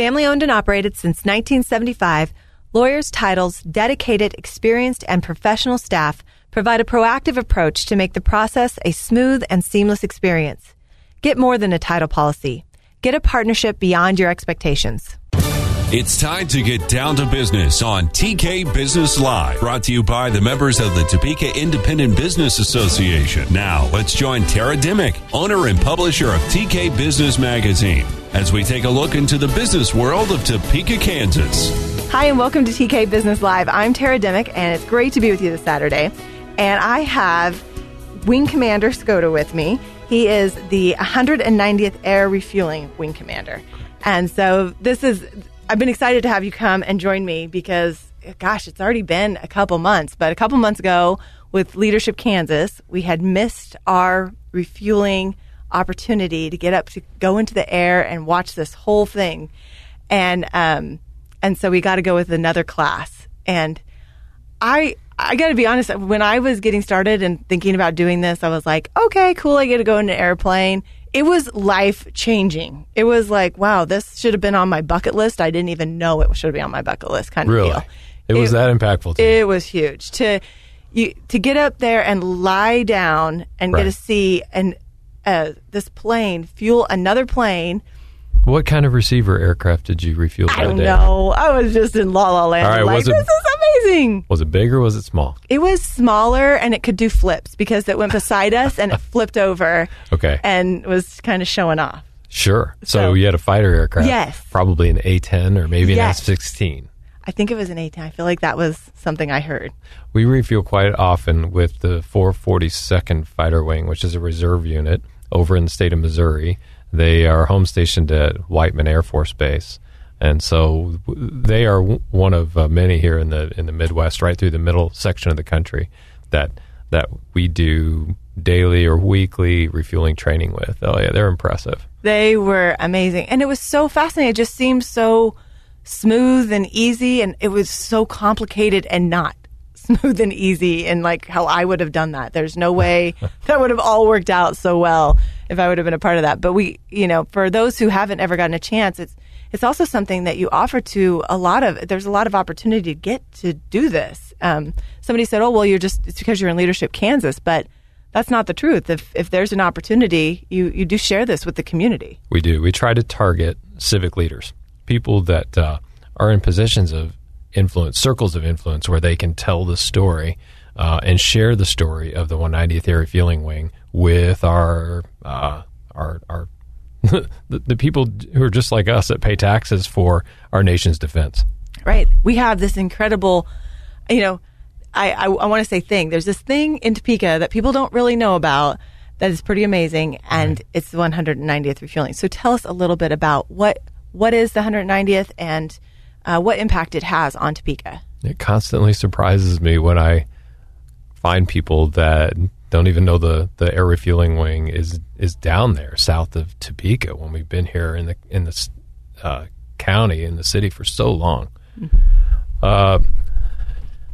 Family owned and operated since 1975, Lawyers Title's dedicated, experienced, and professional staff provide a proactive approach to make the process a smooth and seamless experience. Get more than a title policy. Get a partnership beyond your expectations. It's time to get down to business on TK Business Live, brought to you by the members of the Topeka Independent Business Association. Now, let's join Tara Dimmick, owner and publisher of TK Business Magazine, as we take a look into the business world of Topeka, Kansas. Hi, and welcome to TK Business Live. I'm Tara Demick, and it's great to be with you this Saturday. And I have Wing Commander Skoda with me. He is the 190th Air Refueling Wing Commander. And so this is I've been excited to have you come and join me because, gosh, it's already been a couple months. But a couple months ago, with Leadership Kansas, we had missed our refueling opportunity to get up to go into the air and watch this whole thing, and um, and so we got to go with another class. And I I got to be honest, when I was getting started and thinking about doing this, I was like, okay, cool, I get to go in an airplane it was life changing. It was like, wow, this should have been on my bucket list. I didn't even know it should be on my bucket list kind of really? deal. It was that impactful to It you. was huge. To you to get up there and lie down and Right. get to see and uh, this plane fuel another plane. What kind of receiver aircraft did you refuel I that don't day? know. I was just in la la land. All right, like was it- this is amazing. Was it big or was it small? It was smaller and it could do flips because it went beside us and it flipped over Okay. and was kind of showing off. Sure. So, So- you had a fighter aircraft. Yes. Probably an A-10 or maybe Yes. an F-16. I think it was an 18. I feel like that was something I heard. We refuel quite often with the 442nd Fighter Wing, which is a reserve unit over in the state of Missouri. They are home stationed at Whiteman Air Force Base, and so they are one of uh, many here in the in the Midwest, right through the middle section of the country, that that we do daily or weekly refueling training with. Oh yeah, they're impressive. They were amazing. And it was so fascinating. It just seemed so smooth and easy. And it was so complicated and not smooth and easy. And like how I would have done that. There's no way that would have all worked out so well if I would have been a part of that. But we, you know, for those who haven't ever gotten a chance, it's, it's also something that you offer to a lot of, there's a lot of opportunity to get to do this. Um, somebody said, oh, well, you're just, it's because you're in Leadership Kansas. But that's not the truth. If, if there's an opportunity, you, you do share this with the community. We do. We try to target civic leaders, people that uh, are in positions of influence, circles of influence, where they can tell the story uh, and share the story of the 190th Air Refueling Wing with our uh, our our the, the people who are just like us that pay taxes for our nation's defense. Right. We have this incredible, you know, I, I, I want to say thing. There's this thing in Topeka that people don't really know about that is pretty amazing, and it's the 190th refueling. So tell us a little bit about what what is the 190th and uh, what impact it has on Topeka. It constantly surprises me when I find people that don't even know the, the air refueling wing is is down there south of Topeka when we've been here in the in the uh, county in the city for so long. Uh,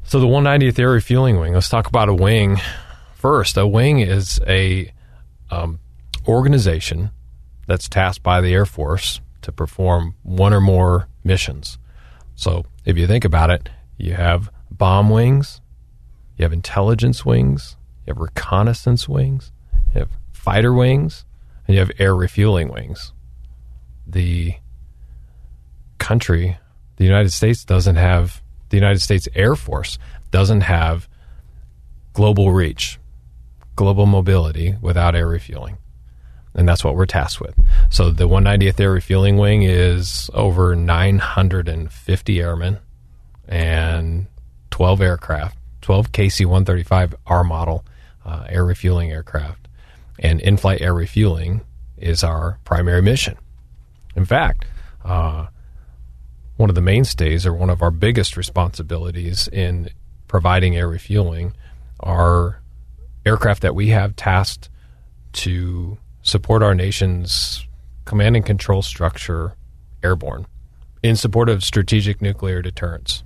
so the 190th Air Refueling Wing. Let's talk about a wing first. A wing is a um, organization that's tasked by the Air Force to perform one or more missions. So if you think about it, you have bomb wings, you have intelligence wings, you have reconnaissance wings, you have fighter wings, and you have air refueling wings. The country, the United States, doesn't have, the United States Air Force doesn't have global reach, global mobility without air refueling. And that's what we're tasked with. So the 190th Air Refueling Wing is over 950 airmen and 12 aircraft, 12 KC 135 R model uh, air refueling aircraft. And in flight air refueling is our primary mission. In fact, uh, one of the mainstays or one of our biggest responsibilities in providing air refueling are aircraft that we have tasked to support our nation's command and control structure airborne in support of strategic nuclear deterrence.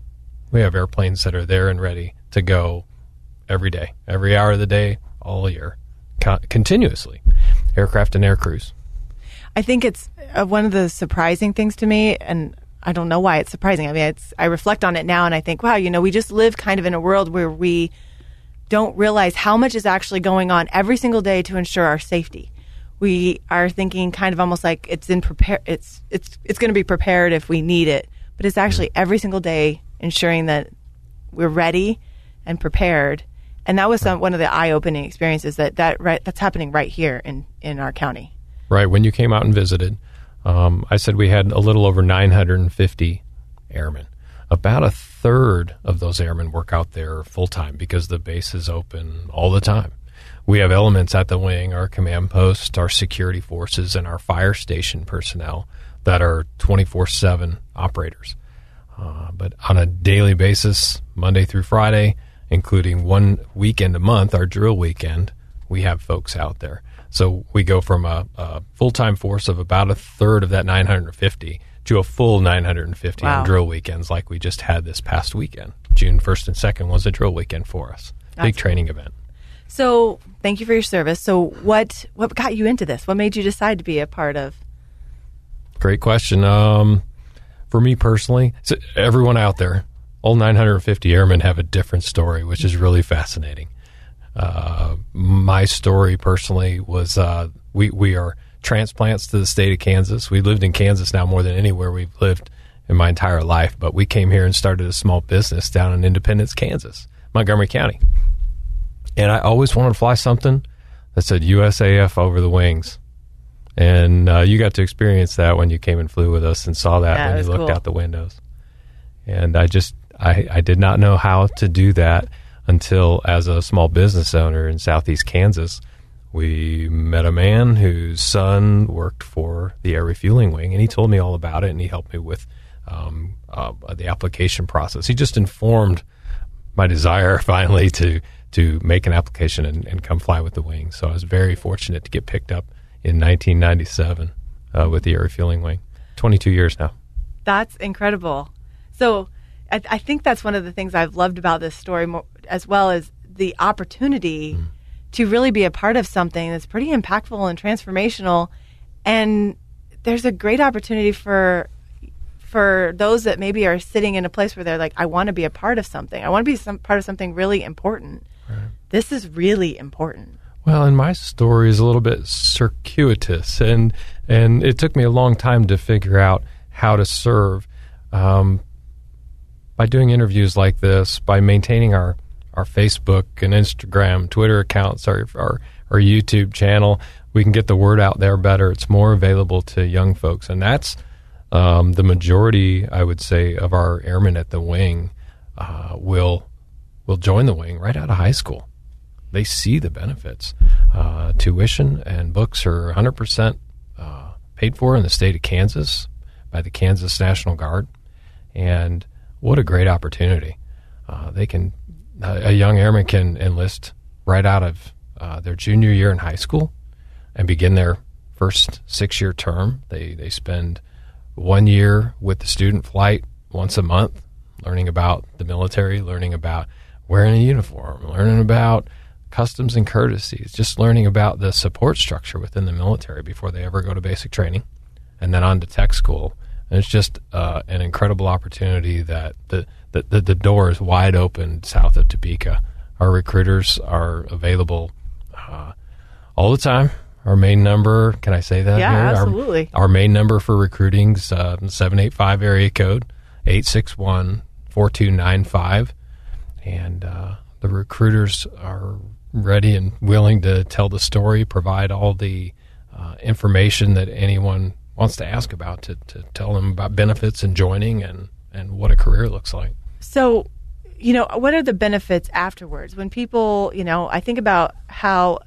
We have airplanes that are there and ready to go every day, every hour of the day, all year, co- continuously. Aircraft and air crews. I think it's uh, one of the surprising things to me, and I don't know why it's surprising. I mean, it's I reflect on it now, and I think, wow, you know, we just live kind of in a world where we don't realize how much is actually going on every single day to ensure our safety. We are thinking kind of almost like it's in prepare. It's it's it's going to be prepared if we need it, but it's actually every single day ensuring that we're ready and prepared. And that was some, one of the eye-opening experiences that that right, that's happening right here in in our county. Right when you came out and visited, um, I said we had a little over 950 airmen. About a third of those airmen work out there full time because the base is open all the time. We have elements at the wing, our command post, our security forces, and our fire station personnel that are 24 7 operators. Uh, but on a daily basis, Monday through Friday, including one weekend a month, our drill weekend, we have folks out there. So we go from a, a full time force of about a third of that 950 to a full 950 Wow. on drill weekends, like we just had this past weekend. June 1st and 2nd was a drill weekend for us. Big That's training event. So, thank you for your service. So, what what got you into this? What made you decide to be a part of? Great question. Um, for me personally, so everyone out there, all 950 airmen have a different story, which is really fascinating. Uh, my story personally was uh, we we are transplants to the state of Kansas. We lived in Kansas now more than anywhere we've lived in my entire life, but we came here and started a small business down in Independence, Kansas, Montgomery County. And I always wanted to fly something that said USAF over the wings. And uh, you got to experience that when you came and flew with us and saw that Yeah, when you looked cool. out the windows. And I just, I, I did not know how to do that until, as a small business owner in southeast Kansas, we met a man whose son worked for the air refueling wing, and he told me all about it, and he helped me with um, uh, the application process. He just informed my desire finally to to make an application and, and come fly with the wing. So I was very fortunate to get picked up in 1997 uh, with the air refueling wing. 22 years now. That's incredible. So, I, I think that's one of the things I've loved about this story, more, as well as the opportunity to really be a part of something that's pretty impactful and transformational. And there's a great opportunity for for those that maybe are sitting in a place where they're like, I want to be a part of something. I want to be some part of something really important. This is really important. Well, and my story is a little bit circuitous, and and it took me a long time to figure out how to serve. Um, by doing interviews like this, by maintaining our our Facebook and Instagram, Twitter accounts, our our, our YouTube channel, we can get the word out there better. It's more available to young folks, and that's um, the majority, I would say, of our airmen at the wing uh, will will join the wing right out of high school they see the benefits. Uh, tuition and books are 100% uh, paid for in the state of Kansas by the Kansas National Guard. And what a great opportunity. Uh, they can, a a young airman can enlist right out of uh, their junior year in high school and begin their first six year term. They, they spend one year with the student flight once a month, learning about the military, learning about wearing a uniform, learning about customs and courtesies, just learning about the support structure within the military before they ever go to basic training, and then on to tech school. And it's just uh, an incredible opportunity that the, the, the, door is wide open south of Topeka. Our recruiters are available uh, all the time. Our main number, can I say that? Yeah, here? Our- absolutely. Our, main number for recruiting is uh, 785 area code 861 4295 and uh, the recruiters are ready and willing to tell the story, provide all the uh, information that anyone wants to ask about to, to tell them about benefits and joining and, and what a career looks like. So, you know, what are the benefits afterwards? When people, you know, I think about how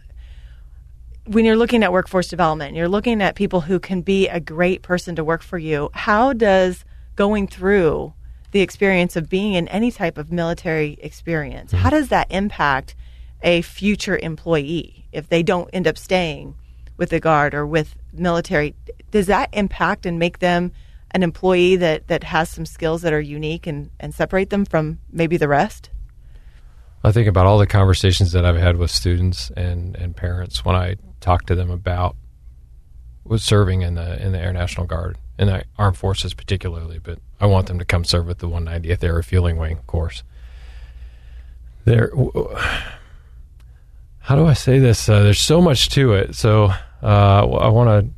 when you're looking at workforce development, you're looking at people who can be a great person to work for you. How does going through the experience of being in any type of military experience, how does that impact a future employee if they don't end up staying with the guard or with military? Does that impact and make them an employee that, that has some skills that are unique and, and separate them from maybe the rest? I think about all the conversations that I've had with students and, and parents when I talk to them about was serving in the in the Air National Guard in the armed forces particularly, but I want them to come serve with the 190th Air Refueling Wing, of course. There, how do I say this? Uh, there's so much to it, so uh, I want to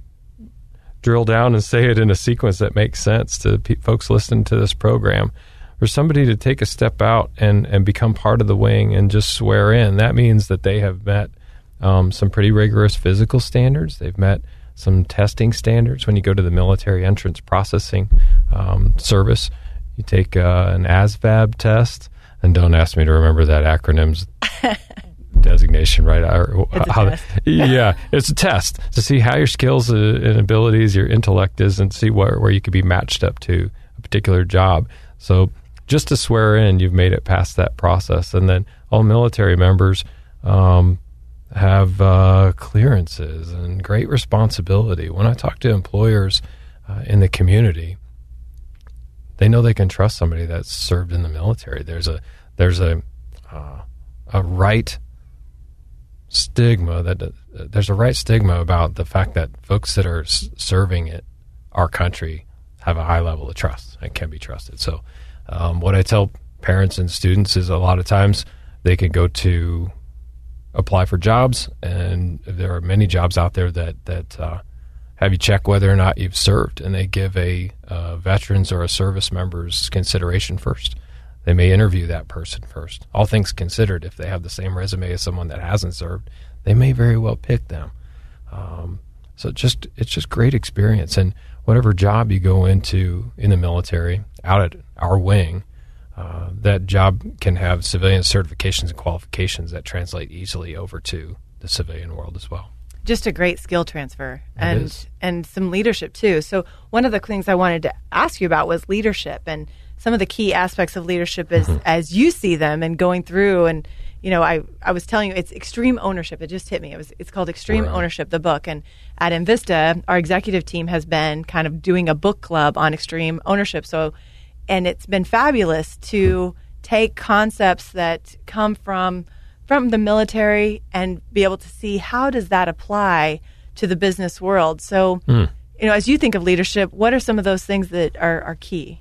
drill down and say it in a sequence that makes sense to pe- folks listening to this program. For somebody to take a step out and, and become part of the wing and just swear in, that means that they have met um, some pretty rigorous physical standards. They've met some testing standards. When you go to the military entrance processing um, service, you take uh, an ASVAB test. And don't ask me to remember that acronym's designation, right? Or, It's a how- yeah, it's a test to see how your skills uh, and abilities, your intellect is, and see where, where you could be matched up to a particular job. So just to swear in, you've made it past that process. And then all military members um, have uh, clearances and great responsibility. When I talk to employers uh, in the community, they know they can trust somebody that's served in the military. There's a there's a uh, a right stigma that uh, there's a right stigma about the fact that folks that are s- serving it our country have a high level of trust and can be trusted. So, um, what I tell parents and students is a lot of times they can go to apply for jobs, and there are many jobs out there that that uh, have you check whether or not you've served, and they give a uh, veterans or a service member's consideration first. They may interview that person first. All things considered, if they have the same resume as someone that hasn't served, they may very well pick them. Um, so just it's just great experience, and whatever job you go into in the military, out at our wing, uh, that job can have civilian certifications and qualifications that translate easily over to the civilian world as well. just a great skill transfer and and some leadership too. So one of the things I wanted to ask you about was leadership and some of the key aspects of leadership is Mm-hmm. as you see them and going through and you know I I was telling you it's extreme ownership. It just hit me. It was it's called Extreme Right. Ownership the book and at Invista our executive team has been kind of doing a book club on extreme ownership. So and it's been fabulous to take concepts that come from from the military and be able to see how does that apply to the business world. So, you know, as you think of leadership, what are some of those things that are, are key?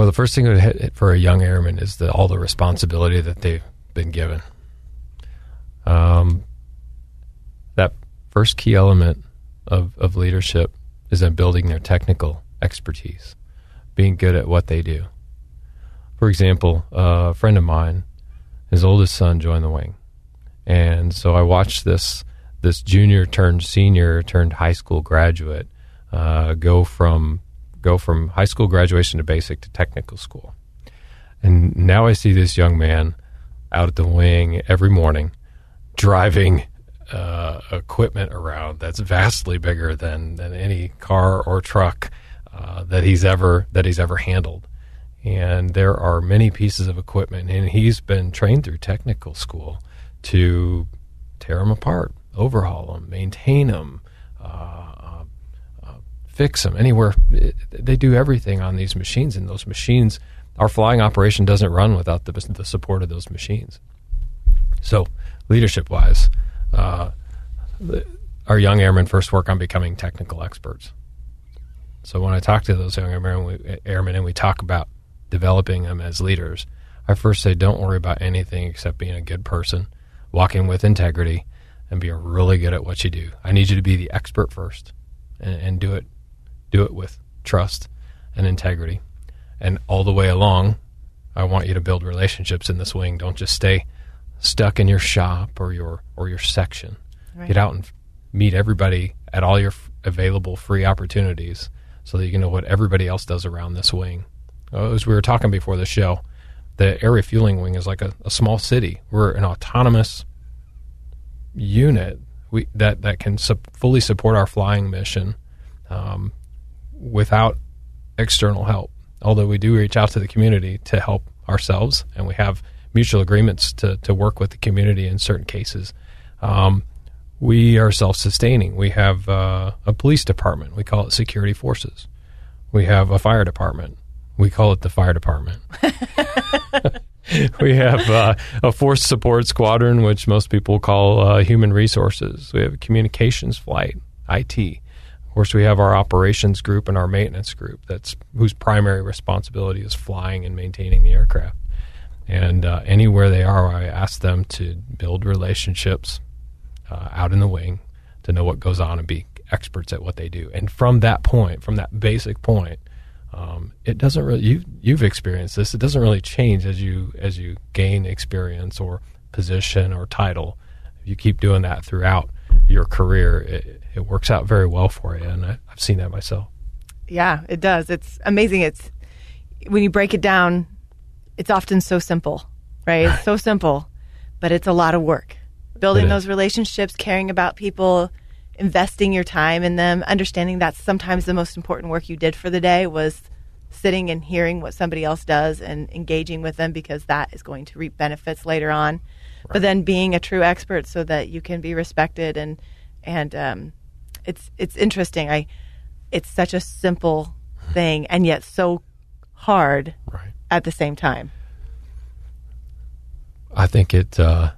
Well, the first thing for a young airman is the, all the responsibility that they've been given. Um, that first key element of, of leadership is in building their technical expertise, being good at what they do. For example, a friend of mine, his oldest son joined the wing, and so I watched this this junior turned senior turned high school graduate uh, go from go from high school graduation to basic to technical school. And now I see this young man out at the wing every morning driving uh, equipment around that's vastly bigger than, than any car or truck uh, that he's ever that he's ever handled. And there are many pieces of equipment, and he's been trained through technical school to tear them apart, overhaul them, maintain them, uh, fix them anywhere. They do everything on these machines, and those machines, our flying operation doesn't run without the, the support of those machines. So, leadership wise, uh, the- our young airmen first work on becoming technical experts. So, when I talk to those young airmen, we, airmen and we talk about developing them as leaders, I first say, don't worry about anything except being a good person, walking with integrity, and being really good at what you do. I need you to be the expert first and, and do it do it with trust and integrity. And all the way along, I want you to build relationships in this wing. Don't just stay stuck in your shop or your or your section. Right. Get out and meet everybody at all your f- available free opportunities so that you can know what everybody else does around this wing. Uh, as we were talking before the show, the air refueling wing is like a, a small city. We're an autonomous unit we, that that can sup fully support our flying mission um, without external help. Although we do reach out to the community to help ourselves, and we have mutual agreements to, to work with the community in certain cases. Um, we are self sustaining. We have uh, a police department. We call it security forces. We have a fire department. We call it the fire department. we have uh, a force support squadron, which most people call uh, human resources. We have a communications flight, IT. Of course, we have our operations group and our maintenance group. That's whose primary responsibility is flying and maintaining the aircraft. And uh, anywhere they are, I ask them to build relationships uh, out in the wing to know what goes on and be experts at what they do. And from that point, from that basic point, um, it doesn't really you you've experienced this. It doesn't really change as you as you gain experience or position or title. You keep doing that throughout your career, it, it works out very well for you, and I, I've seen that myself. Yeah, it does. It's amazing. It's when you break it down, it's often so simple, right? It's so simple, but it's a lot of work. Building those relationships, caring about people, investing your time in them, understanding that sometimes the most important work you did for the day was sitting and hearing what somebody else does and engaging with them because that is going to reap benefits later on. Right. But then being a true expert so that you can be respected and and um, it's it's interesting. I it's such a simple thing and yet so hard right. at the same time. I think it uh,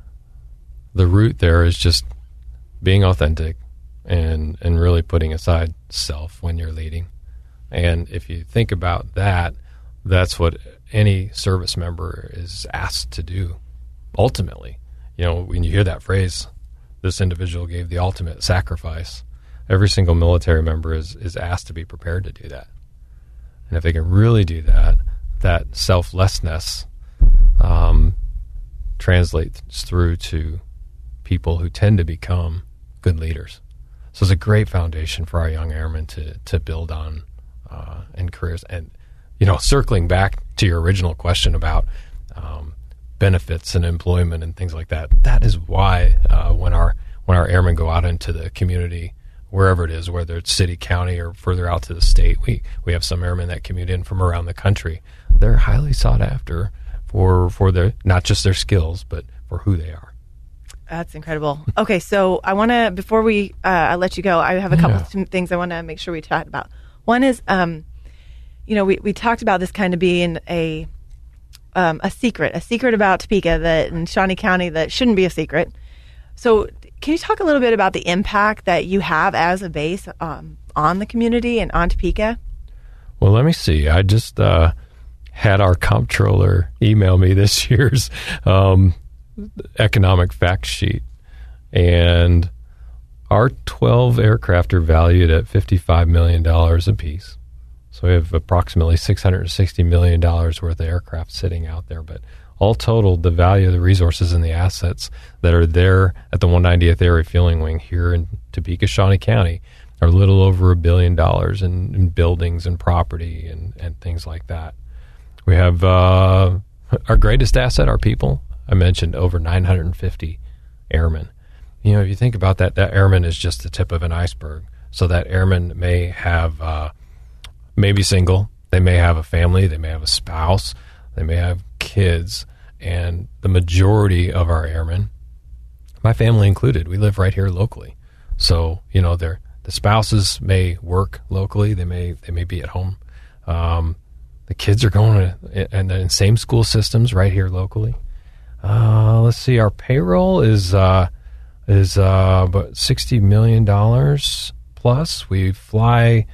the root there is just being authentic, and and really putting aside self when you're leading. And if you think about that, that's what any service member is asked to do. Ultimately, you know, when you hear that phrase, this individual gave the ultimate sacrifice. Every single military member is is asked to be prepared to do that. And if they can really do that, that selflessness um, translates through to people who tend to become good leaders. So it's a great foundation for our young airmen to to build on uh, in careers. And you know, circling back to your original question about um, benefits and employment and things like that, that is why uh, when our when our airmen go out into the community, wherever it is, whether it's city, county, or further out to the state, we we have some airmen that commute in from around the country. They're highly sought after for for their not just their skills, but for who they are. That's incredible. Okay, so I want to before we uh, let you go, I have a couple yeah. of things I want to make sure we chat about. One is, um, you know, we we talked about this kind of being a um, a secret, a secret about Topeka that in Shawnee County that shouldn't be a secret. So, can you talk a little bit about the impact that you have as a base um, on the community and on Topeka? Well, let me see. I just uh, had our comptroller email me this year's um, economic fact sheet, and our 12 aircraft are valued at $55 million apiece. So we have approximately $660 million worth of aircraft sitting out there. But all totaled, the value of the resources and the assets that are there at the 190th Air Refueling Wing here in Topeka, Shawnee County are a little over a billion dollars in, in buildings and property and, and things like that. We have uh, our greatest asset, our people. I mentioned over 950 airmen. You know, if you think about that, that airman is just the tip of an iceberg. So that airman may have, uh, maybe single, they may have a family, they may have a spouse, they may have kids, and the majority of our airmen, my family included, we live right here locally. So you know, they the spouses may work locally, they may they may be at home. Um, the kids are going to and the same school systems right here locally. Uh, let's see. Our payroll is uh, is uh, about sixty million dollars plus. We fly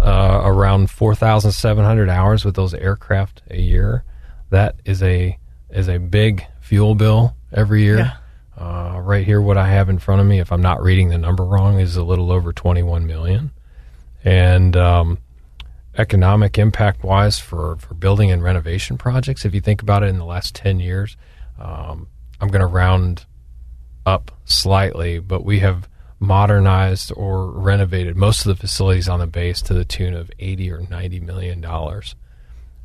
uh, around four thousand seven hundred hours with those aircraft a year. That is a is a big fuel bill every year. Yeah. Uh, right here, what I have in front of me, if I'm not reading the number wrong, is a little over 21 million. And um, economic impact wise for, for building and renovation projects, if you think about it in the last 10 years, um, I'm going to round up slightly, but we have modernized or renovated most of the facilities on the base to the tune of 80 or 90 million dollars.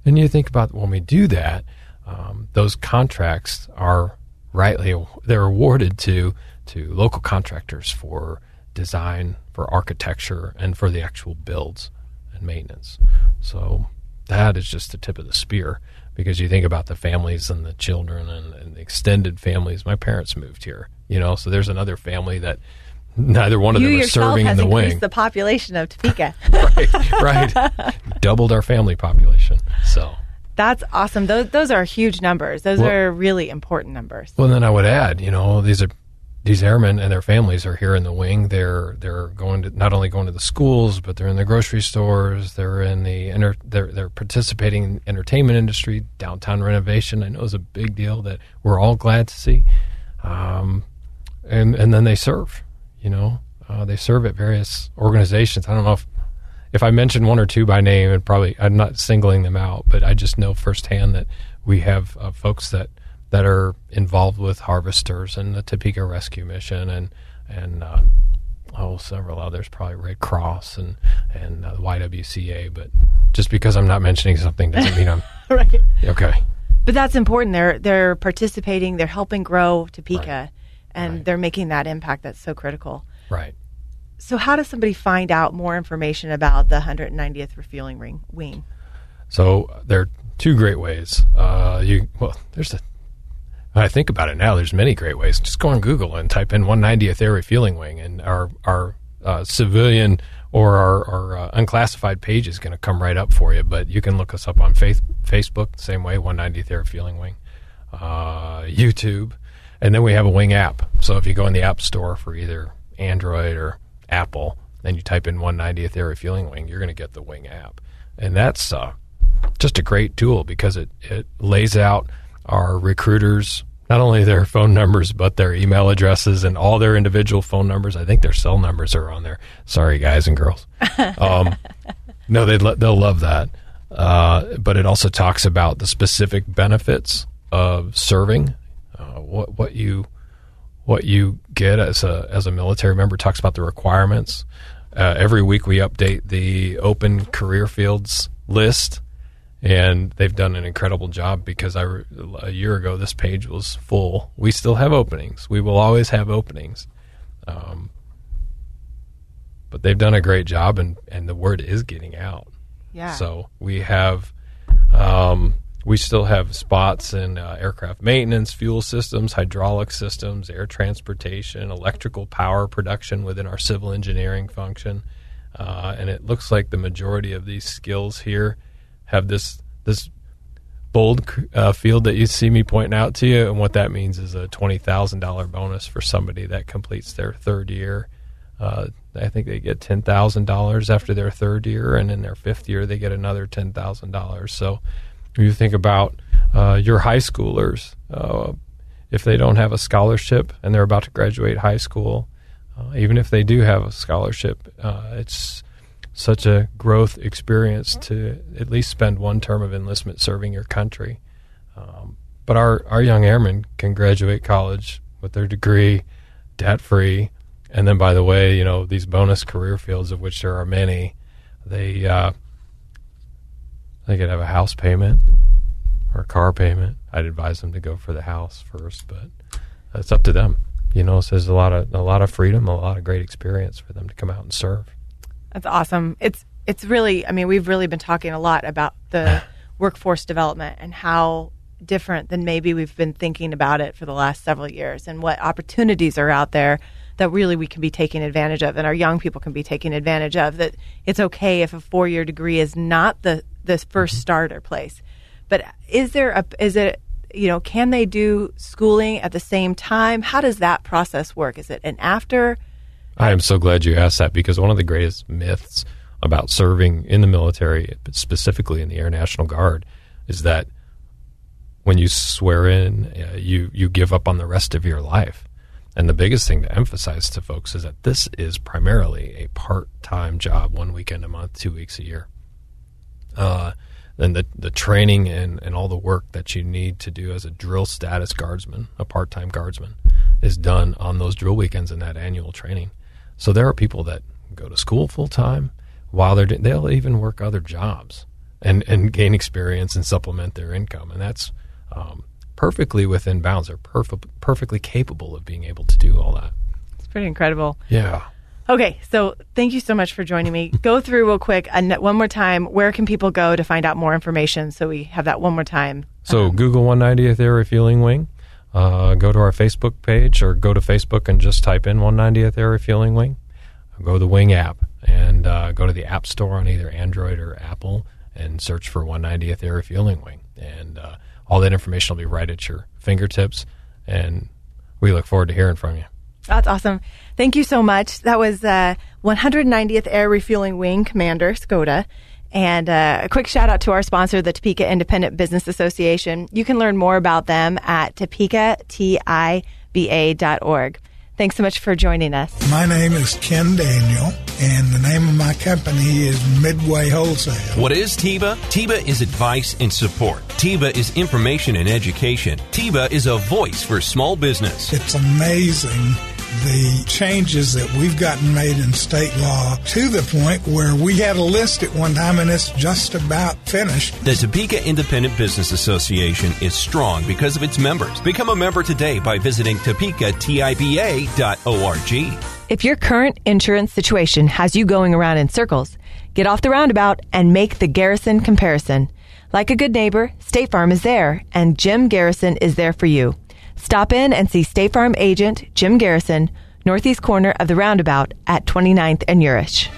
And you think about when we do that, um, those contracts are rightly they're awarded to to local contractors for design, for architecture, and for the actual builds and maintenance. So that is just the tip of the spear because you think about the families and the children and, and, the extended families. My parents moved here, you know, so there's another family that neither one of you them is serving in the wing. The population of Topeka, right, right, doubled our family population. So That's awesome. Those those are huge numbers. Those Well- are really important numbers. Well, then I would add, you know, these are these airmen and their families are here in the wing. They're they're going to not only going to the schools, but they're in the grocery stores. They're in the enter, they're they're participating in the entertainment industry. Downtown renovation, I know, is a big deal that we're all glad to see. Um, and and then they serve. You know, uh, they serve at various organizations. I don't know if if I mention one or two by name, and probably I'm not singling them out, but I just know firsthand that we have uh, folks that that are involved with harvesters and the Topeka Rescue Mission and and uh, oh several others, probably Red Cross and and uh, the YWCA. But just because I'm not mentioning something doesn't mean I'm right. okay. But that's important. They're they're participating. They're helping grow Topeka, Right. And Right. they're making that impact. That's so critical. Right. So, how does somebody find out more information about the 190th refueling ring wing? So there are two great ways. Uh, you well, there's a. I think about it now. There's many great ways. Just go on Google and type in 190th Air Refueling Wing, and our our uh, civilian or our, our uh, unclassified page is going to come right up for you. But you can look us up on faith, Facebook, the same way 190th Air Refueling Wing, uh, YouTube, and then we have a Wing app. So if you go in the App Store for either Android or Apple, and you type in 190th Air Refueling Wing, you're going to get the Wing app, and that's uh, just a great tool because it, it lays out our recruiters not only their phone numbers but their email addresses and all their individual phone numbers. I think their cell numbers are on there. Sorry, guys and girls. Um, no, they would they'll love that. Uh, but it also talks about the specific benefits of serving, what what you what you get as a as a military member. Talks about the requirements. Uh, every week we update the open career fields list, and they've done an incredible job because I a year ago this page was full. We still have openings. We will always have openings. Um, but they've done a great job, and, and the word is getting out. Yeah. So we have, um, we still have spots in uh, aircraft maintenance, fuel systems, hydraulic systems, air transportation, electrical power production within our civil engineering function, uh, and it looks like the majority of these skills here have this this bold uh, field that you see me pointing out to you, and what that means is a twenty thousand dollar bonus for somebody that completes their third year. Uh, I think they get ten thousand dollars after their third year, and in their fifth year they get another ten thousand dollars. So, when you think about uh, your high schoolers, uh, if they don't have a scholarship and they're about to graduate high school, uh, even if they do have a scholarship, uh, it's such a growth experience to at least spend one term of enlistment serving your country. Um, but our, our young airmen can graduate college with their degree debt free. And then, by the way, you know, these bonus career fields, of which there are many, they, uh, they could have a house payment or a car payment. I'd advise them to go for the house first, but it's up to them. You know, so there's a lot of a lot of freedom, a lot of great experience for them to come out and serve. That's awesome. It's it's really I mean we've really been talking a lot about the workforce development and how different than maybe we've been thinking about it for the last several years and what opportunities are out there that really we can be taking advantage of and our young people can be taking advantage of that it's okay if a four-year degree is not the the first starter place. But is there a is it you know can they do schooling at the same time? How does that process work? Is it an after I am so glad you asked that because one of the greatest myths about serving in the military, specifically in the Air National Guard, is that when you swear in, uh, you you give up on the rest of your life. And the biggest thing to emphasize to folks is that this is primarily a part-time job, one weekend a month, two weeks a year. Uh, and the the training and, and all the work that you need to do as a drill status guardsman, a part-time guardsman, is done on those drill weekends and that annual training. So there are people that go to school full time while they're they'll even work other jobs and and gain experience and supplement their income, and that's um, perfectly within bounds. They're perfect, perfectly capable of being able to do all that. It's pretty incredible. Yeah. Okay, so thank you so much for joining me. Go through real quick and one more time. Where can people go to find out more information? So we have that one more time. So Google 190th Air Refueling Wing. Uh, go to our Facebook page or go to Facebook and just type in 190th Air Refueling Wing. Go to the Wing app and uh, go to the App Store on either Android or Apple and search for 190th Air Refueling Wing. And uh, all that information will be right at your fingertips. And we look forward to hearing from you. That's awesome. Thank you so much. That was uh, 190th Air Refueling Wing Commander Skoda. And uh, a quick shout out to our sponsor, the Topeka Independent Business Association. You can learn more about them at topeka.tiba.org. Thanks so much for joining us. My name is Ken Daniel, and the name of my company is Midway Wholesale. What is TIBA? TIBA is advice and support. TIBA is information and education. TIBA is a voice for small business. It's amazing the changes that we've gotten made in state law to the point where we had a list at one time and it's just about finished. The Topeka Independent Business Association is strong because of its members. Become a member today by visiting topekatiba.org. If your current insurance situation has you going around in circles, get off the roundabout and make the Garrison comparison. Like a good neighbor, State Farm is there, and Jim Garrison is there for you. Stop in and see State Farm agent Jim Garrison, northeast corner of the roundabout at 29th and Urish.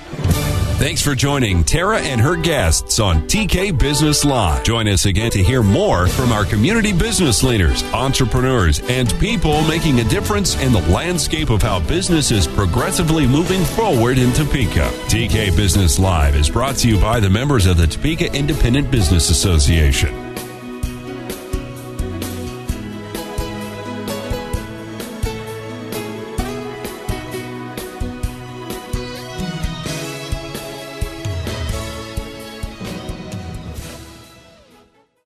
Thanks for joining Tara and her guests on TK Business Live. Join us again to hear more from our community business leaders, entrepreneurs, and people making a difference in the landscape of how business is progressively moving forward in Topeka. TK Business Live is brought to you by the members of the Topeka Independent Business Association.